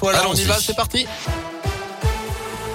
fois. on y va, c'est parti.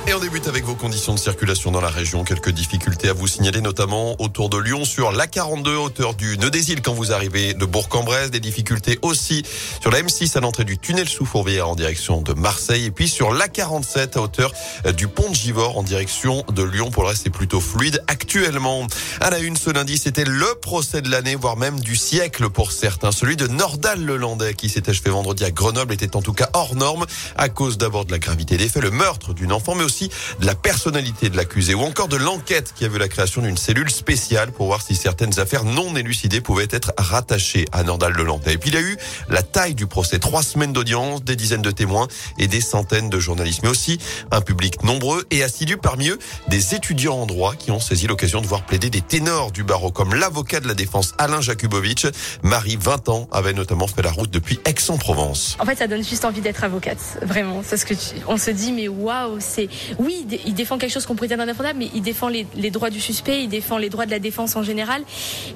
Et on débute avec vos conditions de circulation dans la région. Quelques difficultés à vous signaler, notamment autour de Lyon sur l'A42, hauteur du Nœud des Îles quand vous arrivez de Bourg-en-Bresse. Des difficultés aussi sur la M6 à l'entrée du tunnel sous Fourvière en direction de Marseille. Et puis sur l'A47 à hauteur du pont de Givors en direction de Lyon. Pour le reste, c'est plutôt fluide actuellement. À la une ce lundi, c'était le procès de l'année, voire même du siècle pour certains. Celui de Nordal Lelandais qui s'est achevé vendredi à Grenoble était en tout cas hors norme à cause d'abord de la gravité des faits, le meurtre d'une enfant, mais aussi de la personnalité de l'accusé ou encore de l'enquête qui a vu la création d'une cellule spéciale pour voir si certaines affaires non élucidées pouvaient être rattachées à Nordal Lelandais. Et puis il y a eu la taille du procès, trois semaines d'audience, des dizaines de témoins et des centaines de journalistes, mais aussi un public nombreux et assidu parmi eux des étudiants en droit qui ont saisi l'occasion de voir plaider des ténors du barreau comme l'avocat de la défense Alain Jakubowicz. Marie, 20 ans, avait notamment fait la route depuis Aix-en-Provence. En fait, ça donne juste envie d'être avocate, vraiment. C'est ce que on se dit, mais waouh, c'est oui, il défend quelque chose qu'on dire indéfendable, mais il défend les, droits du suspect, il défend les droits de la défense en général.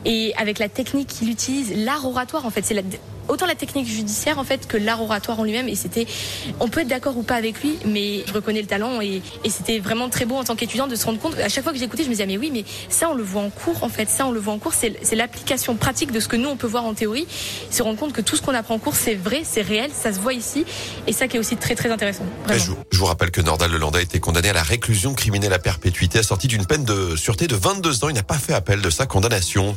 Et avec la technique qu'il utilise, l'art oratoire, en fait, c'est autant la technique judiciaire en fait que l'art oratoire en lui-même. Et c'était, on peut être d'accord ou pas avec lui, mais je reconnais le talent et, c'était vraiment très beau en tant qu'étudiant de se rendre compte. À chaque fois que j'écoutais, je me disais mais oui, mais ça on le voit en cours en fait. Ça on le voit en cours. C'est l'application pratique de ce que nous on peut voir en théorie. Se rendre compte que tout ce qu'on apprend en cours c'est vrai, c'est réel, ça se voit ici. Et ça qui est aussi très très intéressant. Je, je, vous rappelle que Nordal Lelandais a été condamné à la réclusion criminelle à perpétuité, assorti d'une peine de sûreté de 22 ans. Il n'a pas fait appel de sa condamnation.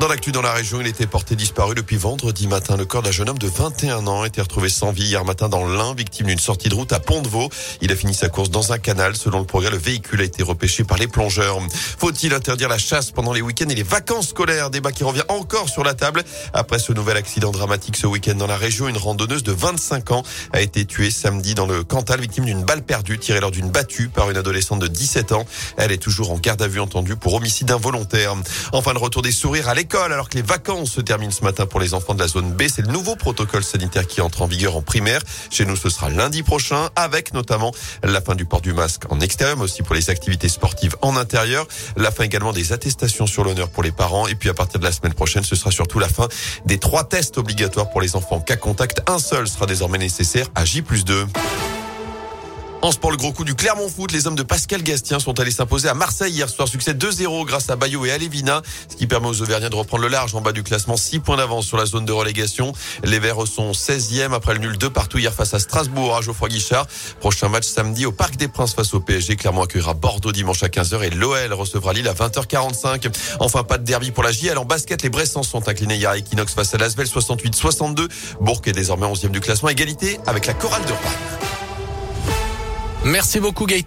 Dans l'actu dans la région, il était porté disparu depuis vendredi matin. Le corps d'un jeune homme de 21 ans été retrouvé sans vie hier matin dans l'Ain, victime d'une sortie de route à Pont-de-Vaux. Il a fini sa course dans un canal. Selon le progrès, le véhicule a été repêché par les plongeurs. Faut-il interdire la chasse pendant les week-ends et les vacances scolaires? Débat qui revient encore sur la table. Après ce nouvel accident dramatique ce week-end dans la région, une randonneuse de 25 ans a été tuée samedi dans le Cantal, victime d'une balle perdue tirée lors d'une battue par une adolescente de 17 ans. Elle est toujours en garde à vue entendue pour homicide involontaire. Enfin, le retour des sourires à alors que les vacances se terminent ce matin pour les enfants de la zone B. C'est le nouveau protocole sanitaire qui entre en vigueur en primaire. Chez nous, ce sera lundi prochain avec notamment la fin du port du masque en extérieur, mais aussi pour les activités sportives en intérieur. La fin également des attestations sur l'honneur pour les parents. Et puis à partir de la semaine prochaine, ce sera surtout la fin des trois tests obligatoires pour les enfants cas contact. Un seul sera désormais nécessaire à J plus 2. En sport, le gros coup du Clermont Foot, les hommes de Pascal Gastien sont allés s'imposer à Marseille hier soir. Succès 2-0 grâce à Bayo et Alévina, ce qui permet aux Auvergnats de reprendre le large en bas du classement. 6 points d'avance sur la zone de relégation. Les Verts sont 16e après le nul 2 partout hier face à Strasbourg à Geoffroy Guichard. Prochain match samedi au Parc des Princes face au PSG. Clermont accueillera Bordeaux dimanche à 15h et l'OL recevra Lille à 20h45. Enfin, pas de derby pour la JL. En basket, les Bressans sont inclinés hier à Equinox face à Lasvel 68-62. Bourg est désormais 11e du classement. Égalité avec la chorale de Rouen. Merci beaucoup Gaëtan.